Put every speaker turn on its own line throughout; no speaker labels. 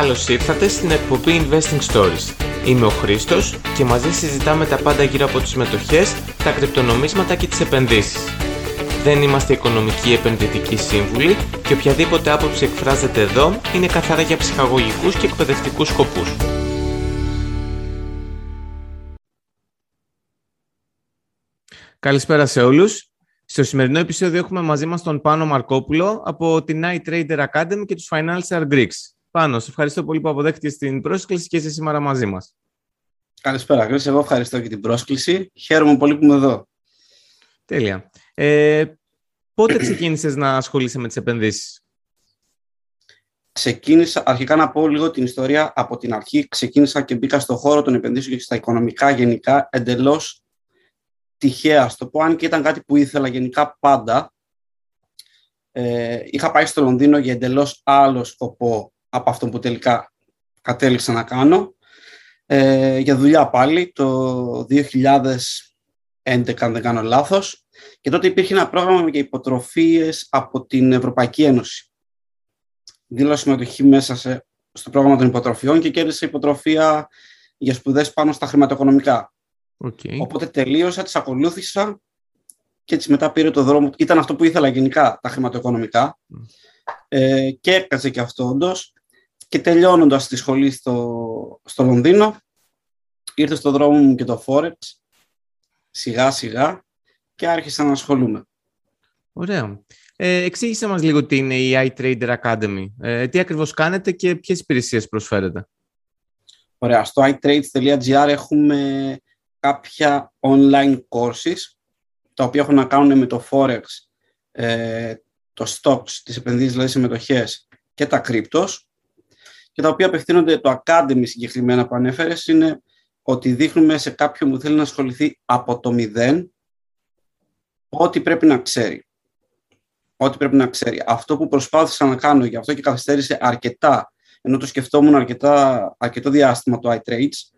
Καλώς ήρθατε στην εκπομπή Investing Stories. Είμαι ο Χρήστος και μαζί συζητάμε τα πάντα γύρω από τις μετοχές, τα κρυπτονομίσματα και τις επενδύσεις. Δεν είμαστε οικονομικοί επενδυτικοί σύμβουλοι και οποιαδήποτε άποψη εκφράζεται εδώ είναι καθαρά για ψυχαγωγικούς και εκπαιδευτικούς σκοπούς. Καλησπέρα σε όλους. Στο σημερινό επεισόδιο έχουμε μαζί μας τον Πάνο Μαρκόπουλο από την iTrader Academy και τους Financial Greeks. Πάνος, σε ευχαριστώ πολύ που αποδέχτηκες την πρόσκληση και είσαι σήμερα μαζί μας.
Καλησπέρα, Χρήση. Εγώ ευχαριστώ για την πρόσκληση. Χαίρομαι πολύ που είμαι εδώ.
Τέλεια. Ε, πότε ξεκίνησες να ασχολείσαι με τις επενδύσεις;
Ξεκίνησα, αρχικά να πω λίγο την ιστορία από την αρχή. Ξεκίνησα και μπήκα στο χώρο των επενδύσεων και στα οικονομικά γενικά εντελώς τυχαία, στο πω, αν και ήταν κάτι που ήθελα γενικά πάντα. Ε, είχα πάει στο Λονδίνο για εντελώς άλλο σκοπό από αυτό που τελικά κατέληξα να κάνω. Ε, για δουλειά πάλι, το 2011, αν δεν κάνω λάθος. Και τότε υπήρχε ένα πρόγραμμα για υποτροφίες από την Ευρωπαϊκή Ένωση. Δήλωσα συμμετοχή μέσα σε, στο πρόγραμμα των υποτροφιών και κέρδισε υποτροφία για σπουδές πάνω στα χρηματοοικονομικά.
Okay.
Οπότε τελείωσα, τις ακολούθησα και έτσι μετά πήρε το δρόμο. Ήταν αυτό που ήθελα γενικά, τα χρηματοοικονομικά. Ε, και έκατσε και αυτό όντως. Και τελειώνοντας τη σχολή στο, στο Λονδίνο, ήρθε στο δρόμο μου και το Forex, σιγά σιγά, και άρχισα να ασχολούμαι.
Ωραία. Ε, εξήγησε μας λίγο τι είναι η iTrader Academy. Ε, τι ακριβώς κάνετε και ποιες υπηρεσίες προσφέρετε;
Ωραία. Στο iTrade.gr έχουμε κάποια online courses, τα οποία έχουν να κάνουν με το Forex, ε, το stocks, τις επενδύσεις δηλαδή σε μετοχές και τα cryptos και τα οποία απευθύνονται το Academy συγκεκριμένα που ανέφερες είναι ότι δείχνουμε σε κάποιον που θέλει να ασχοληθεί από το μηδέν ό,τι πρέπει να ξέρει. Ό,τι πρέπει να ξέρει. Αυτό που προσπάθησα να κάνω, γι' αυτό και καθυστέρησε αρκετά, ενώ το σκεφτόμουν αρκετά, αρκετό διάστημα το iTrades,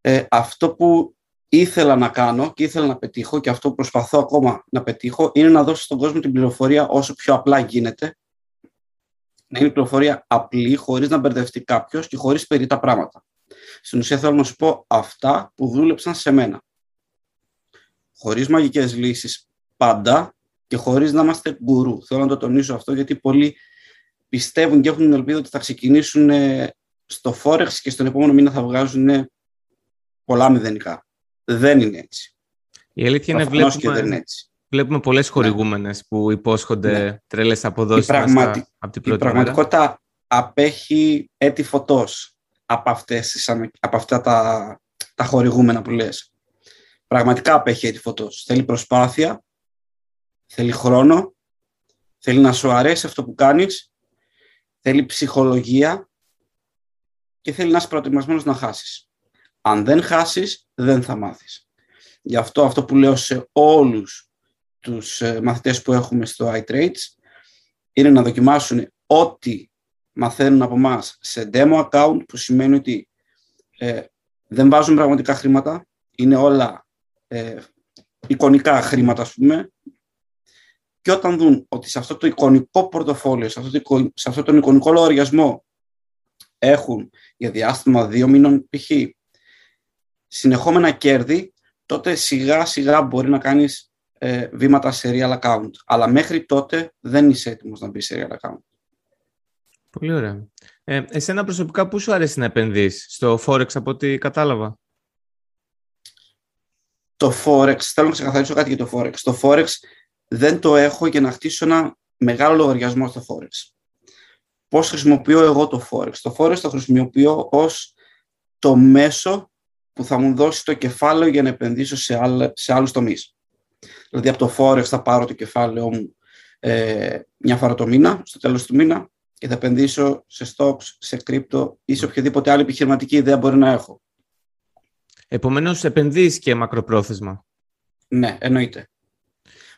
ε, αυτό που ήθελα να κάνω και ήθελα να πετύχω και αυτό που προσπαθώ ακόμα να πετύχω είναι να δώσω στον κόσμο την πληροφορία όσο πιο απλά γίνεται να είναι η πληροφορία απλή, χωρίς να μπερδευτεί κάποιος και χωρίς περίτα πράγματα. Στην ουσία θέλω να σου πω αυτά που δούλεψαν σε μένα. Χωρίς μαγικές λύσεις πάντα και χωρίς να είμαστε γκουρού. Θέλω να το τονίσω αυτό γιατί πολλοί πιστεύουν και έχουν την ελπίδα ότι θα ξεκινήσουν ε, στο Forex και στον επόμενο μήνα θα βγάζουν ε, πολλά μηδενικά. Δεν είναι έτσι.
Η αλήθεια είναι βλέπουμε, και δεν είναι έτσι. Βλέπουμε πολλές ναι. χορηγούμενες που υπόσχονται ναι. τρέλες αποδόσεις η
πραγματι... από την πρώτη Η πραγματικότητα απέχει έτη φωτός από, αυτές, από αυτά τα, τα χορηγούμενα που λες. Πραγματικά απέχει έτη φωτός. Θέλει προσπάθεια, θέλει χρόνο, θέλει να σου αρέσει αυτό που κάνεις, θέλει ψυχολογία και θέλει να είσαι προετοιμασμένος να χάσεις. Αν δεν χάσεις, δεν θα μάθεις. Γι' αυτό αυτό που λέω σε όλους τους ε, μαθητές που έχουμε στο iTrades είναι να δοκιμάσουν ό,τι μαθαίνουν από εμάς σε demo account που σημαίνει ότι ε, δεν βάζουν πραγματικά χρήματα, είναι όλα ε, εικονικά χρήματα ας πούμε. Και όταν δουν ότι σε αυτό το εικονικό πορτοφόλιο, σε αυτό, το, σε αυτό τον εικονικό λογαριασμό έχουν για διάστημα δύο μήνων π.χ συνεχόμενα κέρδη, τότε σιγά σιγά μπορεί να κάνεις ε, βήματα σε real account. Αλλά μέχρι τότε δεν είσαι έτοιμος να μπεις σε real account.
Πολύ ωραία. Ε, εσένα προσωπικά πού σου αρέσει να επενδύεις; Στο Forex από ό,τι κατάλαβα.
Το Forex, θέλω να ξεκαθαρίσω κάτι για το Forex. Το Forex δεν το έχω για να χτίσω ένα μεγάλο λογαριασμό στο Forex. Πώς χρησιμοποιώ εγώ το Forex; Το Forex το χρησιμοποιώ ως το μέσο που θα μου δώσει το κεφάλαιο για να επενδύσω σε, άλλα, σε άλλους τομείς. Δηλαδή από το Forex θα πάρω το κεφάλαιό μου ε, μια φορά το μήνα, στο τέλος του μήνα και θα επενδύσω σε stocks, σε crypto ή σε οποιαδήποτε άλλη επιχειρηματική ιδέα μπορεί να έχω.
Επομένως επενδύεις και μακροπρόθεσμα.
Ναι, εννοείται.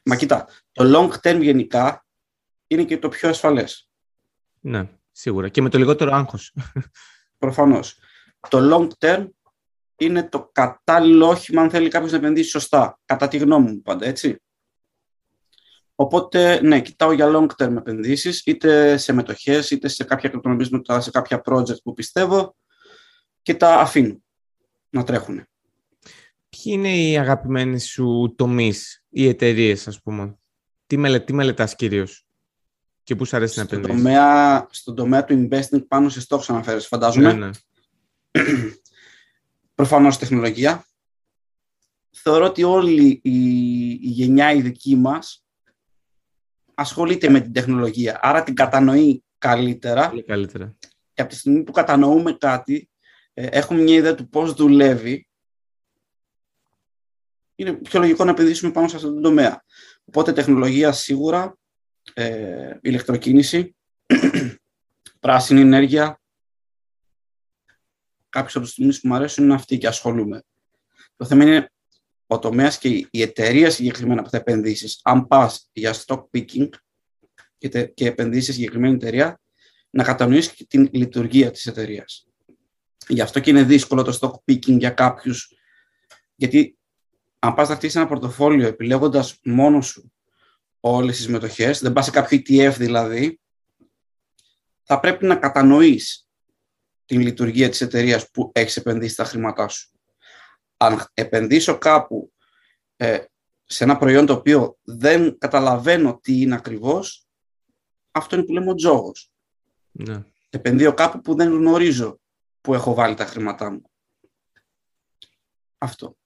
Μα κοίτα, το long term γενικά είναι και το πιο ασφαλές.
Ναι, σίγουρα. Και με το λιγότερο άγχος.
Προφανώς. Το long term είναι το κατάλληλο όχημα αν θέλει κάποιος να επενδύσει σωστά. Κατά τη γνώμη μου πάντα, έτσι. Οπότε, ναι, κοιτάω για long term επενδύσεις, είτε σε μετοχές, είτε σε κάποια κρυπτονομίσματα, σε κάποια project που πιστεύω και τα αφήνω να τρέχουν.
Ποιοι είναι οι αγαπημένοι σου τομείς, οι εταιρείες, ας πούμε; Τι, μελε, τι μελετάς κυρίως και πού σου αρέσει
στον
να επενδύσεις;
Τομέα, στον τομέα του investing πάνω σε stocks αναφέρεσαι, φαντάζομαι.
Ναι, ναι.
Προφανώς τεχνολογία. Θεωρώ ότι όλη η, η γενιά η δική μας ασχολείται με την τεχνολογία, άρα την κατανοεί καλύτερα
Πολύ καλύτερα.
και από τη στιγμή που κατανοούμε κάτι, ε, έχουμε μια ιδέα του πώς δουλεύει, είναι πιο λογικό να επενδύσουμε πάνω σε αυτόν τον τομέα. Οπότε τεχνολογία σίγουρα, ε, ηλεκτροκίνηση, πράσινη ενέργεια, κάποιοι από τους τομείς που μου αρέσουν είναι αυτοί και ασχολούμαι. Το θέμα είναι ο τομέας και η- η εταιρεία συγκεκριμένα που θα επενδύσεις. Αν πας για stock picking και, τε- και επενδύσεις σε συγκεκριμένη εταιρεία, να κατανοήσεις και την λειτουργία της εταιρείας. Γι' αυτό και είναι δύσκολο το stock picking για κάποιους, γιατί αν πας να χτίσεις ένα πορτοφόλιο επιλέγοντας μόνο σου όλες τις μετοχές, δεν πας σε κάποιο ETF δηλαδή, θα πρέπει να κατανοείς την λειτουργία της εταιρείας που έχεις επενδύσει τα χρήματά σου. Αν επενδύσω κάπου ε, σε ένα προϊόν το οποίο δεν καταλαβαίνω τι είναι ακριβώς, αυτό είναι που λέμε ο τζόγος.
Ναι.
Επενδύω κάπου που δεν γνωρίζω που έχω βάλει τα χρήματά μου. Αυτό.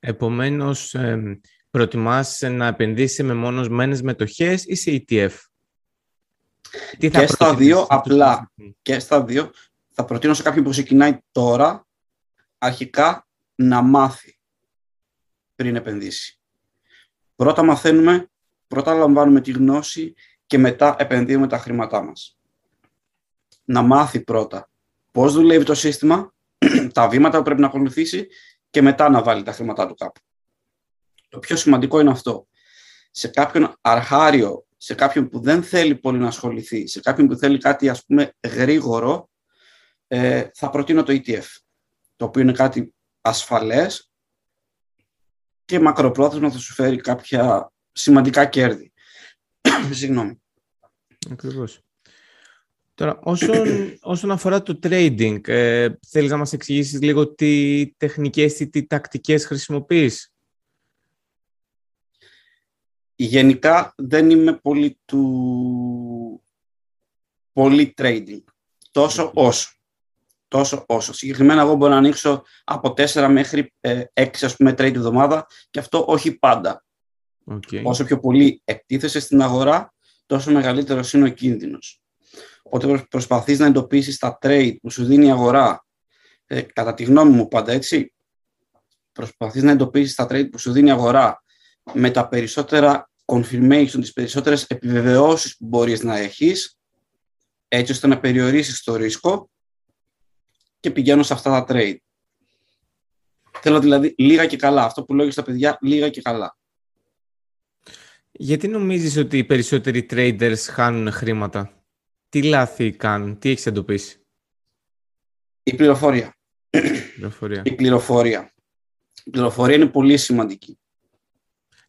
Επομένως, ε, προτιμάς να επενδύσεις σε μεμονωμένες μετοχές ή σε ETF. Τι
Και στα
προτείνεις
δύο,
σε αυτούς τους
απλά.
ανθρώπους;
Και στα δύο θα προτείνω σε κάποιον που ξεκινάει τώρα αρχικά να μάθει πριν επενδύσει. Πρώτα μαθαίνουμε, πρώτα λαμβάνουμε τη γνώση και μετά επενδύουμε τα χρήματά μας. Να μάθει πρώτα πώς δουλεύει το σύστημα, τα βήματα που πρέπει να ακολουθήσει και μετά να βάλει τα χρήματά του κάπου. Το πιο σημαντικό είναι αυτό. Σε κάποιον αρχάριο, σε κάποιον που δεν θέλει πολύ να ασχοληθεί, σε κάποιον που θέλει κάτι ας πούμε γρήγορο, ε, θα προτείνω το ETF, το οποίο είναι κάτι ασφαλές και μακροπρόθεσμα θα σου φέρει κάποια σημαντικά κέρδη. Συγγνώμη.
Ακριβώς. Τώρα, όσον, όσον αφορά το trading, ε, θέλεις να μας εξηγήσεις λίγο τι τεχνικές ή τι τακτικές χρησιμοποιείς;
Γενικά δεν είμαι πολύ του πολύ trading. Τόσο όσο. Τόσο όσο. Συγκεκριμένα εγώ μπορώ να ανοίξω από 4 μέχρι ε, 6 ας πούμε trade εβδομάδα και αυτό όχι πάντα.
Okay.
Όσο πιο πολύ εκτίθεσαι στην αγορά, τόσο μεγαλύτερος είναι ο κίνδυνος. Οπότε προσπαθείς να εντοπίσεις τα trade που σου δίνει η αγορά, ε, κατά τη γνώμη μου πάντα έτσι, προσπαθείς να εντοπίσεις τα trade που σου δίνει η αγορά με τα περισσότερα confirmation, τις περισσότερες επιβεβαιώσεις που μπορείς να έχεις, έτσι ώστε να περιορίσεις το ρίσκο και πηγαίνω σε αυτά τα trade. Θέλω δηλαδή λίγα και καλά. Αυτό που λέω και στα παιδιά, λίγα και καλά.
Γιατί νομίζεις ότι οι περισσότεροι traders χάνουν χρήματα; Τι λάθη κάνουν, τι έχεις εντοπίσει;
Η πληροφορία.
Πληροφορία.
Η πληροφορία. Η πληροφορία είναι πολύ σημαντική.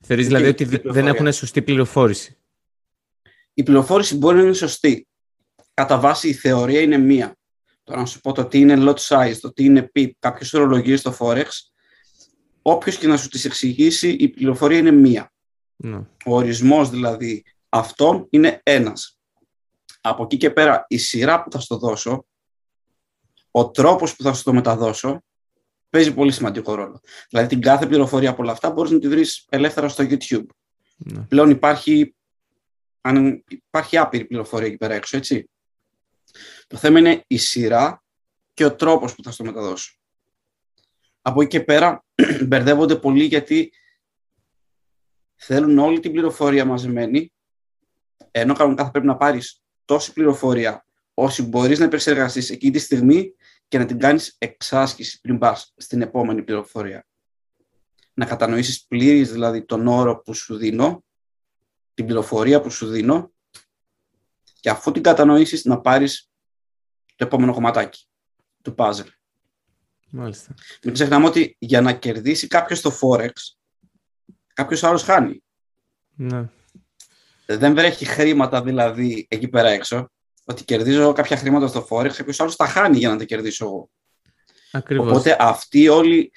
Θεωρείς
Και
δηλαδή
η
ότι δε- δεν
πληροφορία.
έχουν σωστή πληροφόρηση;
Η πληροφόρηση μπορεί να είναι σωστή. Κατά βάση η θεωρία είναι μία. Τώρα να σου πω το τι είναι lot size, το τι είναι PIP, κάποιες ορολογίες στο Forex, όποιος και να σου τις εξηγήσει, η πληροφορία είναι μία.
Ναι.
Ο ορισμός δηλαδή αυτών είναι ένας. Από εκεί και πέρα η σειρά που θα στο δώσω, ο τρόπος που θα σου το μεταδώσω, παίζει πολύ σημαντικό ρόλο. Δηλαδή την κάθε πληροφορία από όλα αυτά μπορείς να τη βρεις ελεύθερα στο YouTube.
ναι.
Πλέον υπάρχει, αν υπάρχει άπειρη πληροφορία εκεί πέρα έξω, έτσι. Το θέμα είναι η σειρά και ο τρόπος που θα στο μεταδώσω. Από εκεί και πέρα μπερδεύονται πολύ γιατί θέλουν όλη την πληροφορία μαζεμένη, ενώ κανονικά θα πρέπει να πάρεις τόση πληροφορία όση μπορείς να επεξεργαστείς εκείνη τη στιγμή και να την κάνεις εξάσκηση πριν πας στην επόμενη πληροφορία. Να κατανοήσεις πλήρης δηλαδή τον όρο που σου δίνω, την πληροφορία που σου δίνω και αφού την κατανοήσεις να πάρεις το επόμενο κομματάκι του puzzle.
Μάλιστα.
Μην ξεχνάμε ότι για να κερδίσει κάποιος το Forex, κάποιος άλλος χάνει.
Ναι.
δεν βρέχει χρήματα δηλαδή εκεί πέρα έξω, ότι κερδίζω κάποια χρήματα στο Forex, κάποιος άλλος τα χάνει για να τα κερδίσω εγώ.
Ακριβώς.
Οπότε αυτή όλη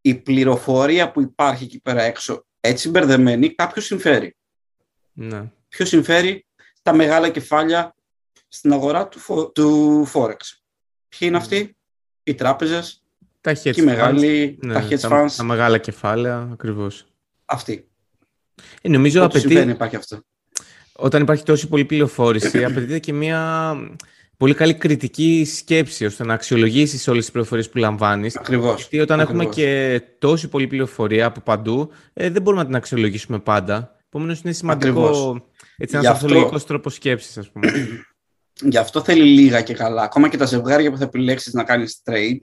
η πληροφορία που υπάρχει εκεί πέρα έξω, έτσι μπερδεμένη, κάποιος συμφέρει.
Ναι.
Ποιος συμφέρει; Τα μεγάλα κεφάλια στην αγορά του, φο- του Forex. Ποιοι είναι αυτοί, οι τράπεζες,
Τα hedge
και οι μεγάλοι,
funds,
τα
ναι,
hedge
τα,
funds,
τα μεγάλα κεφάλαια, ακριβώς.
αυτοί.
Ε, νομίζω
Ό,τι
απαιτεί,
συμβαίνει υπάρχει αυτό.
όταν υπάρχει τόση πολλή πληροφόρηση, απαιτείται και μια πολύ καλή κριτική σκέψη ώστε να αξιολογήσεις όλες τις πληροφορίες που λαμβάνεις.
Ακριβώς.
Γιατί όταν έχουμε
Ακριβώς.
και τόση πολλή πληροφορία από παντού, ε, δεν μπορούμε να την αξιολογήσουμε πάντα. Επομένως, είναι σημαντικό
Ακριβώς.
Έτσι, ένας
Γι' αυτό-
αρθολογικό τρόπος σκέψης, ας πούμε.
Γι' αυτό θέλει λίγα και καλά. Ακόμα και τα ζευγάρια που θα επιλέξεις να κάνεις trade,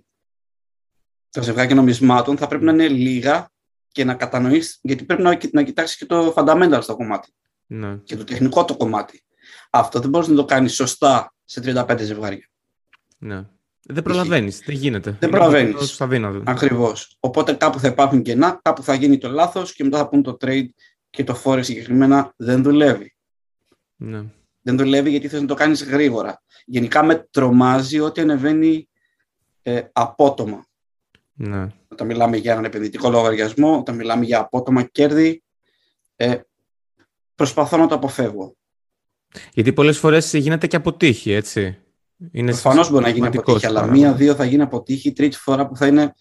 τα ζευγάρια νομισμάτων, θα πρέπει να είναι λίγα και να κατανοείς, γιατί πρέπει να, να κοιτάξεις και το fundamental στο κομμάτι
ναι.
και το τεχνικό το κομμάτι. Αυτό δεν μπορείς να το κάνεις σωστά σε 35 ζευγάρια.
ναι. Δεν προλαβαίνεις, δεν γίνεται.
Δεν
Είναι
προλαβαίνεις.
απολύτως αδύνατο.
Ακριβώς. Οπότε κάπου θα υπάρχουν κενά, κάπου θα γίνει το λάθος και μετά θα πούν το trade και το forex συγκεκριμένα δεν δουλεύει.
Ναι.
Δεν δουλεύει γιατί θες να το κάνεις γρήγορα. Γενικά με τρομάζει ότι ανεβαίνει ε, απότομα.
ναι.
Όταν μιλάμε για έναν επενδυτικό λογαριασμό, όταν μιλάμε για απότομα κέρδη, ε, προσπαθώ να το αποφεύγω.
Γιατί πολλές φορές γίνεται και αποτύχει, έτσι. Είναι
Προφανώς μπορεί να γίνει
σημαντικός
αποτύχει, αλλά
παράγοντας.
μία-δύο θα γίνει αποτύχει, η τρίτη φορά που θα είναι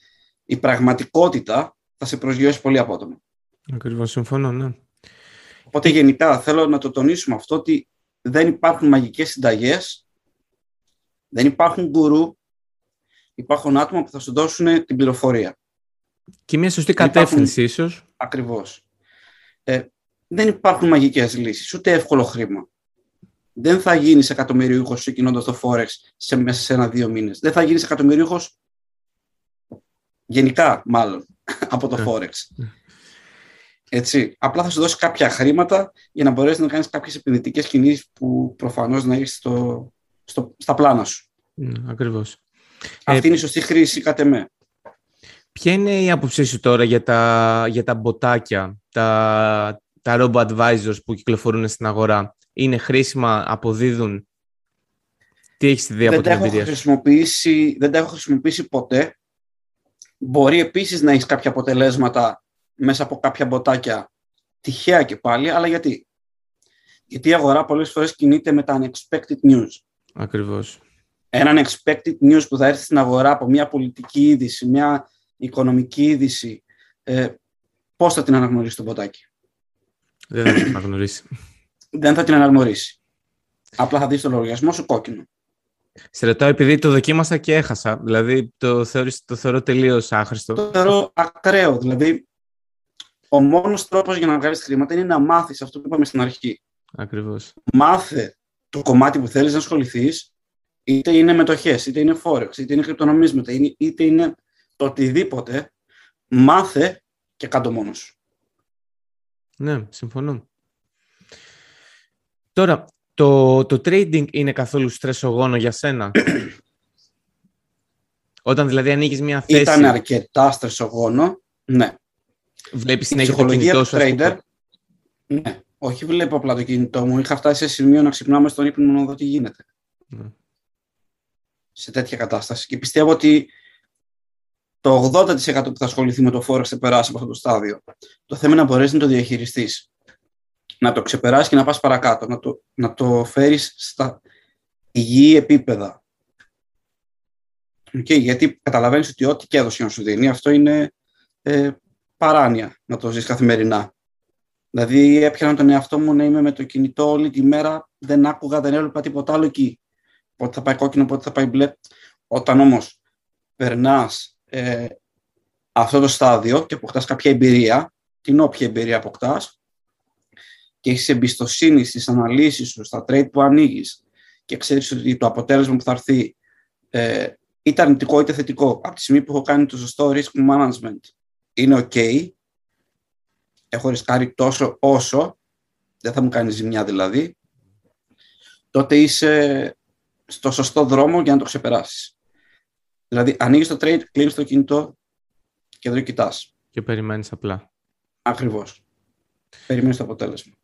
η πραγματικότητα θα σε προσγειώσει πολύ απότομα.
Ακριβώς, συμφωνώ, ναι.
Οπότε γενικά θέλω να το τονίσουμε αυτό ότι δεν υπάρχουν μαγικές συνταγές, δεν υπάρχουν γκουρού, υπάρχουν άτομα που θα σου δώσουν την πληροφορία.
Και μια σωστή
Υπάρχουν-
κατεύθυνση, ίσως.
Ακριβώς. Ε, δεν υπάρχουν μαγικές λύσεις, ούτε εύκολο χρήμα. Δεν θα γίνεις εκατομμυριούχος ξεκινώντας το Forex σε, μέσα σε ένα-δύο μήνες. Δεν θα γίνεις εκατομμυριούχος γενικά, μάλλον, από το
Ναι.
Forex. Έτσι. Απλά θα σου δώσει κάποια χρήματα για να μπορέσεις να κάνεις κάποιες επενδυτικές κινήσεις που προφανώς να έχεις στο, στο, στα πλάνα σου.
Ναι, Ακριβώς.
Αυτή είναι η σωστή χρήση, κατ' εμέ.
Ποια είναι η άποψή σου τώρα για τα, για τα μποτάκια, τα, τα robo-advisors που κυκλοφορούν στην αγορά; Είναι χρήσιμα, αποδίδουν; Τι έχεις δει από
δεν,
την
τα έχω
εμπειρία σου;
χρησιμοποιήσει, δεν τα έχω χρησιμοποιήσει ποτέ. Μπορεί επίσης να έχεις κάποια αποτελέσματα μέσα από κάποια μποτάκια τυχαία και πάλι, αλλά γιατί; Γιατί η αγορά πολλές φορές κινείται με τα unexpected news.
Ακριβώς.
Ένα unexpected news που θα έρθει στην αγορά από μια πολιτική είδηση, μια οικονομική είδηση, ε, πώς θα την αναγνωρίσει το μποτάκι;
Δεν θα το αναγνωρίσει.
Δεν θα την αναγνωρίσει. Απλά θα δεις το λογαριασμό σου κόκκινο.
Σε ρωτάω επειδή το δοκίμασα και έχασα. Δηλαδή το, θεωρείς, το θεωρώ τελείως άχρηστο.
Το θεωρώ ακραίο. Δηλαδή, ο μόνος τρόπος για να βγάλεις χρήματα είναι να μάθεις αυτό που είπαμε στην αρχή.
Ακριβώς.
Μάθε το κομμάτι που θέλεις να ασχοληθείς, είτε είναι μετοχές, είτε είναι forex, είτε είναι κρυπτονομίσματα, είτε- είτε είναι το οτιδήποτε. Μάθε και κάτω μόνος σου.
Ναι, συμφωνώ. Τώρα, το, το trading είναι καθόλου στρεσογόνο για σένα; Όταν δηλαδή ανοίγεις μια θέση,
Ήταν αρκετά στρεσογόνο. Ναι.
Βλέπεις
Η
συνέχεια το
ψυχολογία
κινητό
του
σου. ας πούμε.
trader. Ναι. Όχι βλέπω απλά το κινητό μου. Είχα φτάσει σε σημείο να ξυπνάμε στον ύπνο μου να δω τι γίνεται.
Ναι.
σε τέτοια κατάσταση. Και πιστεύω ότι το 80% που θα ασχοληθεί με το Forex θα περάσει από αυτό το στάδιο. Το θέμα είναι να μπορέσεις να το διαχειριστείς. Να το ξεπεράσεις και να πας παρακάτω. Να το, να το φέρεις στα υγιή επίπεδα. Okay, γιατί καταλαβαίνεις ότι ό,τι και έδωσε να σου δίνει, αυτό είναι ε, παράνοια να το ζεις καθημερινά. Δηλαδή έπιανα τον εαυτό μου να είμαι με το κινητό όλη τη μέρα, δεν άκουγα, δεν έβλεπα τίποτα άλλο εκεί. Πότε θα πάει κόκκινο, πότε θα πάει μπλε. Όταν όμως περνάς ε, αυτό το στάδιο και αποκτάς κάποια εμπειρία, την όποια εμπειρία αποκτάς, και έχεις εμπιστοσύνη στις αναλύσεις σου, στα trade που ανοίγεις και ξέρεις ότι το αποτέλεσμα που θα έρθει ε, είτε αρνητικό είτε θετικό, από τη στιγμή που έχω κάνει το σωστό risk management είναι ok, έχω ρισκάρει τόσο όσο, δεν θα μου κάνει ζημιά δηλαδή, τότε είσαι στο σωστό δρόμο για να το ξεπεράσεις. Δηλαδή, ανοίγεις το trade, κλείνεις το κινητό και δεν το κοιτάς.
Και περιμένεις απλά.
Ακριβώς. Περιμένεις το αποτέλεσμα.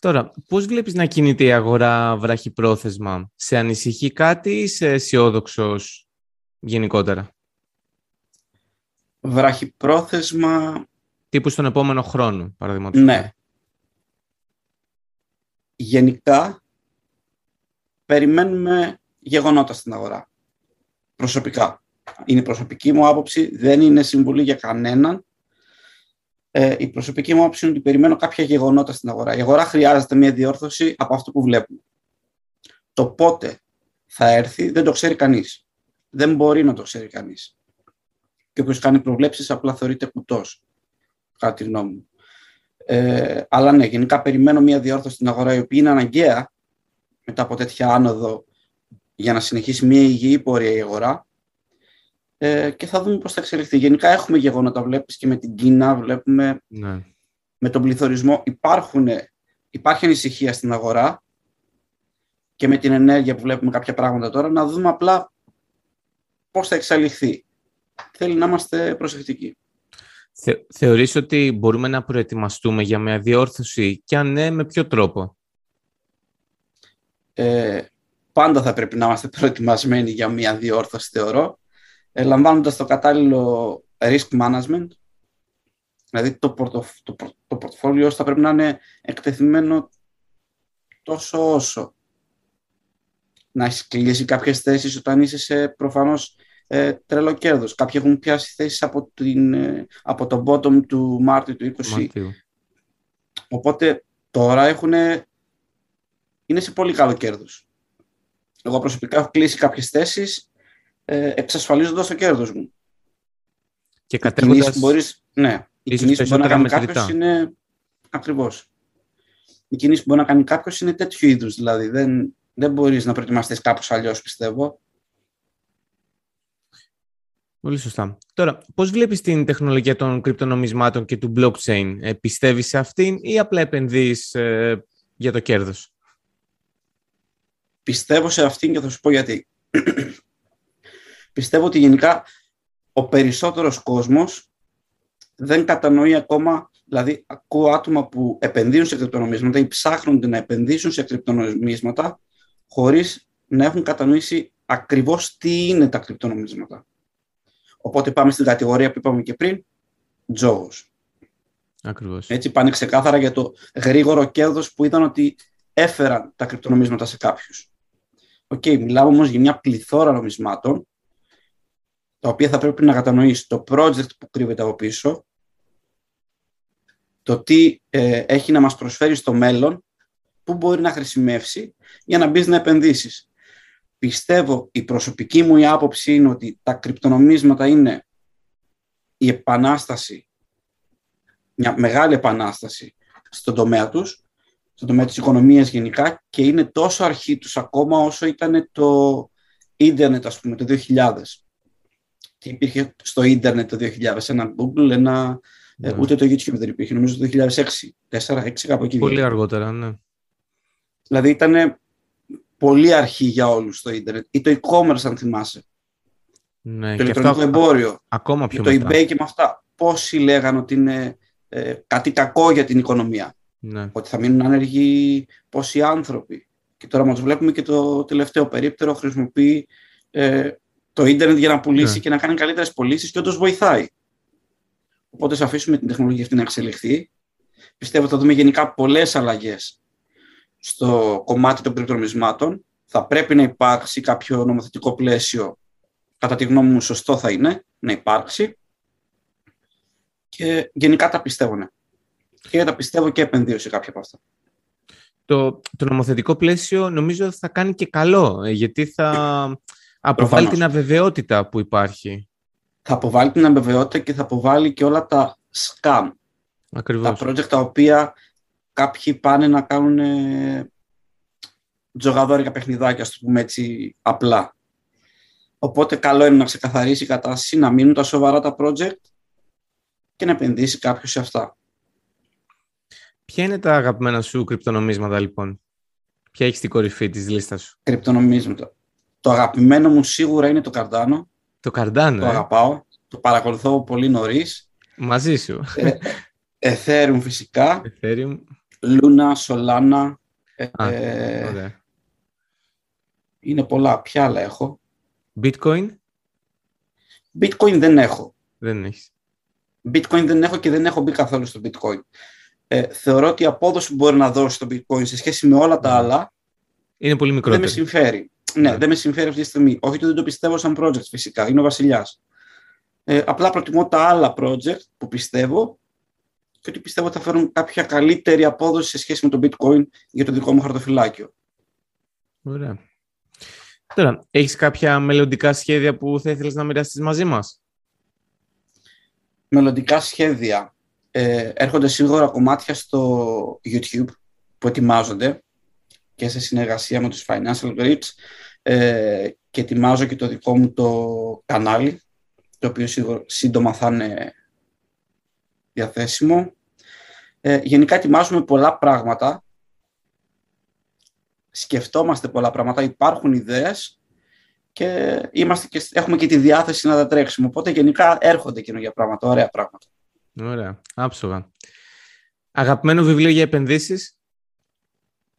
Τώρα, πώς βλέπεις να κινείται η αγορά βραχυπρόθεσμα; Σε ανησυχεί κάτι ή σε αισιόδοξος γενικότερα;
Βραχυπρόθεσμα...
Τύπου στον επόμενο χρόνο, παραδείγματος.
Ναι. Γενικά, περιμένουμε γεγονότα στην αγορά. Προσωπικά. Είναι η προσωπική μου άποψη, δεν είναι συμβουλή για κανέναν. Ε, η προσωπική μου άποψη είναι ότι περιμένω κάποια γεγονότα στην αγορά. Η αγορά χρειάζεται μια διόρθωση από αυτό που βλέπουμε. Το πότε θα έρθει δεν το ξέρει κανείς. Δεν μπορεί να το ξέρει κανείς. Και όποιος κάνει προβλέψεις απλά θεωρείται κουτός, κατά τη γνώμη μου. Ε, αλλά ναι, γενικά περιμένω μια διόρθωση στην αγορά η οποία είναι αναγκαία μετά από τέτοια άνοδο για να συνεχίσει μια υγιή πορεία η αγορά ε, και θα δούμε πώς θα εξελιχθεί. Γενικά έχουμε γεγονότα, βλέπεις και με την Κίνα, βλέπουμε ναι. με τον πληθωρισμό. Υπάρχουν, υπάρχει ανησυχία στην αγορά και με την ενέργεια που βλέπουμε κάποια πράγματα τώρα, να δούμε απλά πώς θα εξελιχθεί. Θέλει να είμαστε προσεκτικοί.
Θε, θεωρείς ότι μπορούμε να προετοιμαστούμε για μια διόρθωση και αν ναι, με ποιο τρόπο;
Ε, πάντα θα πρέπει να είμαστε προετοιμασμένοι για μια διόρθωση, θεωρώ, ε, λαμβάνοντας το κατάλληλο risk management, δηλαδή το, πορτοφ, το, το πορτφόλιο θα πρέπει να είναι εκτεθειμένο τόσο όσο να έχεις κλείσει κάποιες θέσεις όταν είσαι σε προφανώς ε, τρελό κέρδος. Κάποιοι έχουν πιάσει θέσεις από, την, ε, από το bottom του Μάρτιου του 20. Οπότε τώρα έχουν, είναι σε πολύ καλό κέρδος. Εγώ προσωπικά έχω κλείσει κάποιες θέσεις ε, εξασφαλίζοντας το κέρδος μου.
Και κατέχοντας...
Μπορείς, ναι, η κινήση που μπορεί να κάνει κάποιος είναι... Ακριβώς. Η κινήση που μπορεί να κάνει κάποιος είναι τέτοιου είδους, δηλαδή δεν, δεν μπορείς να προετοιμαστείς κάπως αλλιώς, πιστεύω.
Πολύ σωστά. Τώρα, πώς βλέπεις την τεχνολογία των κρυπτονομισμάτων και του blockchain; Ε, πιστεύεις σε αυτήν ή απλά επενδύεις ε, για το κέρδος;
Πιστεύω σε αυτήν και θα σου πω γιατί. Πιστεύω ότι γενικά ο περισσότερος κόσμος δεν κατανοεί ακόμα, δηλαδή ακούω άτομα που επενδύουν σε κρυπτονομίσματα ή ψάχνονται να επενδύσουν σε κρυπτονομίσματα χωρίς να έχουν κατανοήσει ακριβώς τι είναι τα κρυπτονομίσματα. Οπότε πάμε στην κατηγορία που είπαμε και πριν, τζόγος.
Ακριβώς.
Έτσι πάνε ξεκάθαρα για το γρήγορο κέρδος που είδαν ότι έφεραν τα κρυπτονομίσματα σε κάποιους. Οκ, okay, μιλάμε όμως για μια πληθώρα νομισμάτων τα οποία θα πρέπει να κατανοήσει το project που κρύβεται από πίσω, το τι ε, έχει να μας προσφέρει στο μέλλον, πού μπορεί να χρησιμεύσει για να μπεις να επενδύσεις. Πιστεύω, η προσωπική μου η άποψη είναι ότι τα κρυπτονομίσματα είναι η επανάσταση, μια μεγάλη επανάσταση στον τομέα τους, στον τομέα της οικονομίας γενικά και είναι τόσο αρχή τους ακόμα όσο ήταν το ίντερνετ, ας πούμε, το 2000 τι υπήρχε στο ίντερνετ το 2000, ένα Google, ένα, ε, ναι. ούτε το YouTube δεν υπήρχε, νομίζω το 2006, 4, 6 κάπου εκεί.
Πολύ αργότερα, ναι.
Δηλαδή ήταν πολύ αρχή για όλους το ίντερνετ ή το e-commerce αν θυμάσαι.
Ναι,
το ηλεκτρονικό αυτό, εμπόριο.
Ακόμα πιο
Το eBay και με αυτά. Πόσοι λέγανε ότι είναι ε, κάτι κακό για την οικονομία.
Ναι.
Ότι θα μείνουν άνεργοι πόσοι άνθρωποι. Και τώρα μας βλέπουμε και το τελευταίο περίπτερο χρησιμοποιεί ε, το ίντερνετ για να πουλήσει ναι. και να κάνει καλύτερες πωλήσεις και όντως βοηθάει. Οπότε, θα αφήσουμε την τεχνολογία αυτή να εξελιχθεί. Πιστεύω ότι θα δούμε γενικά πολλές αλλαγές στο κομμάτι των κρυπτονομισμάτων. Θα πρέπει να υπάρξει κάποιο νομοθετικό πλαίσιο. Κατά τη γνώμη μου, σωστό θα είναι να υπάρξει. Και γενικά τα πιστεύω, ναι. Και τα πιστεύω και επενδύω σε κάποια από αυτά.
Το, το νομοθετικό πλαίσιο νομίζω θα κάνει και καλό, ε, γιατί θα Αποβάλει την αβεβαιότητα που υπάρχει.
Θα αποβάλει την αβεβαιότητα και θα αποβάλει και όλα τα scam.
Ακριβώς.
Τα project τα οποία κάποιοι πάνε να κάνουν ε, τζογαδόρικα παιχνιδάκια, ας το πούμε έτσι απλά. Οπότε καλό είναι να ξεκαθαρίσει η κατάσταση, να μείνουν τα σοβαρά τα project και να επενδύσει κάποιος σε αυτά.
Ποια είναι τα αγαπημένα σου κρυπτονομίσματα λοιπόν; Ποια έχεις στην κορυφή της λίστας σου;
Κρυπτονομίσματα. Το αγαπημένο μου σίγουρα είναι το Καρδάνο.
Το Καρδάνο,
Το
ε;
αγαπάω. Το παρακολουθώ πολύ νωρίς.
Μαζί σου.
Ε, Ethereum φυσικά.
Ethereum.
Luna, Solana.
Α,
ε,
ωραία.
είναι πολλά. Ποια άλλα έχω.
Bitcoin;
Bitcoin δεν έχω.
δεν έχεις.
Bitcoin δεν έχω και δεν έχω μπει καθόλου στο Bitcoin. Ε, θεωρώ ότι η απόδοση που μπορεί να δώσει το Bitcoin σε σχέση με όλα τα άλλα
Είναι πολύ
δεν με
μικρότερο.
συμφέρει. Ναι,
Ναι.
δεν με συμφέρει αυτή τη στιγμή. Όχι ότι δεν το πιστεύω σαν project φυσικά. Είναι ο βασιλιάς. Ε, απλά προτιμώ τα άλλα project που πιστεύω και ότι πιστεύω ότι θα φέρουν κάποια καλύτερη απόδοση σε σχέση με το bitcoin για το δικό μου χαρτοφυλάκιο.
Ωραία. Τώρα, έχεις κάποια μελλοντικά σχέδια που θα ήθελες να μοιραστείς μαζί μας;
Μελλοντικά σχέδια. Ε, έρχονται σίγουρα κομμάτια στο YouTube που ετοιμάζονται και σε συνεργασία με τους Financial Grips ε, και ετοιμάζω και το δικό μου το κανάλι το οποίο σίγουρα σύντομα θα είναι διαθέσιμο. Ε, γενικά ετοιμάζουμε πολλά πράγματα. Σκεφτόμαστε πολλά πράγματα, υπάρχουν ιδέες και, είμαστε και έχουμε και τη διάθεση να τα τρέξουμε. Οπότε γενικά έρχονται καινούργια πράγματα, ωραία πράγματα.
Ωραία. Άψογα. Αγαπημένο βιβλίο για επενδύσεις;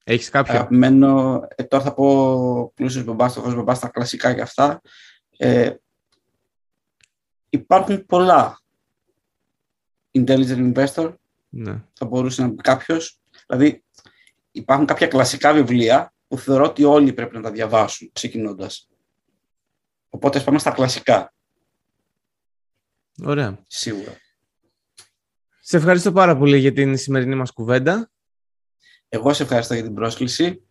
Έχεις κάποιο;
Αγαπημένο, ε, τώρα θα πω πλούσιος μπαμπάς, φτωχός μπαμπάς, τα κλασικά και αυτά. Ε, υπάρχουν πολλά. Intelligent Investor,
Ναι.
θα μπορούσε να πει κάποιος. Δηλαδή, υπάρχουν κάποια κλασικά βιβλία που θεωρώ ότι όλοι πρέπει να τα διαβάσουν ξεκινώντας. Οπότε ας πάμε στα κλασικά,
Ωραία.
σίγουρα.
Σε ευχαριστώ πάρα πολύ για την σημερινή μας κουβέντα.
Εγώ σε ευχαριστώ για την πρόσκληση.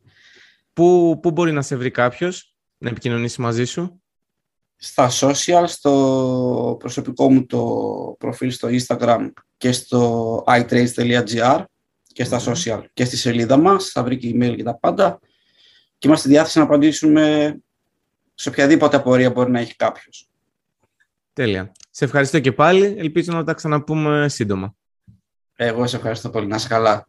Πού, πού μπορεί να σε βρει κάποιος να επικοινωνήσει μαζί σου;
Στα social, στο προσωπικό μου το προφίλ στο Instagram και στο itrades.gr και στα social και στη σελίδα μας, θα βρει και email και τα πάντα και είμαστε στη διάθεση να απαντήσουμε σε οποιαδήποτε απορία μπορεί να έχει κάποιος.
Τέλεια. Σε ευχαριστώ και πάλι. Ελπίζω να τα ξαναπούμε σύντομα.
Εγώ σε ευχαριστώ πολύ. Να είσαι καλά.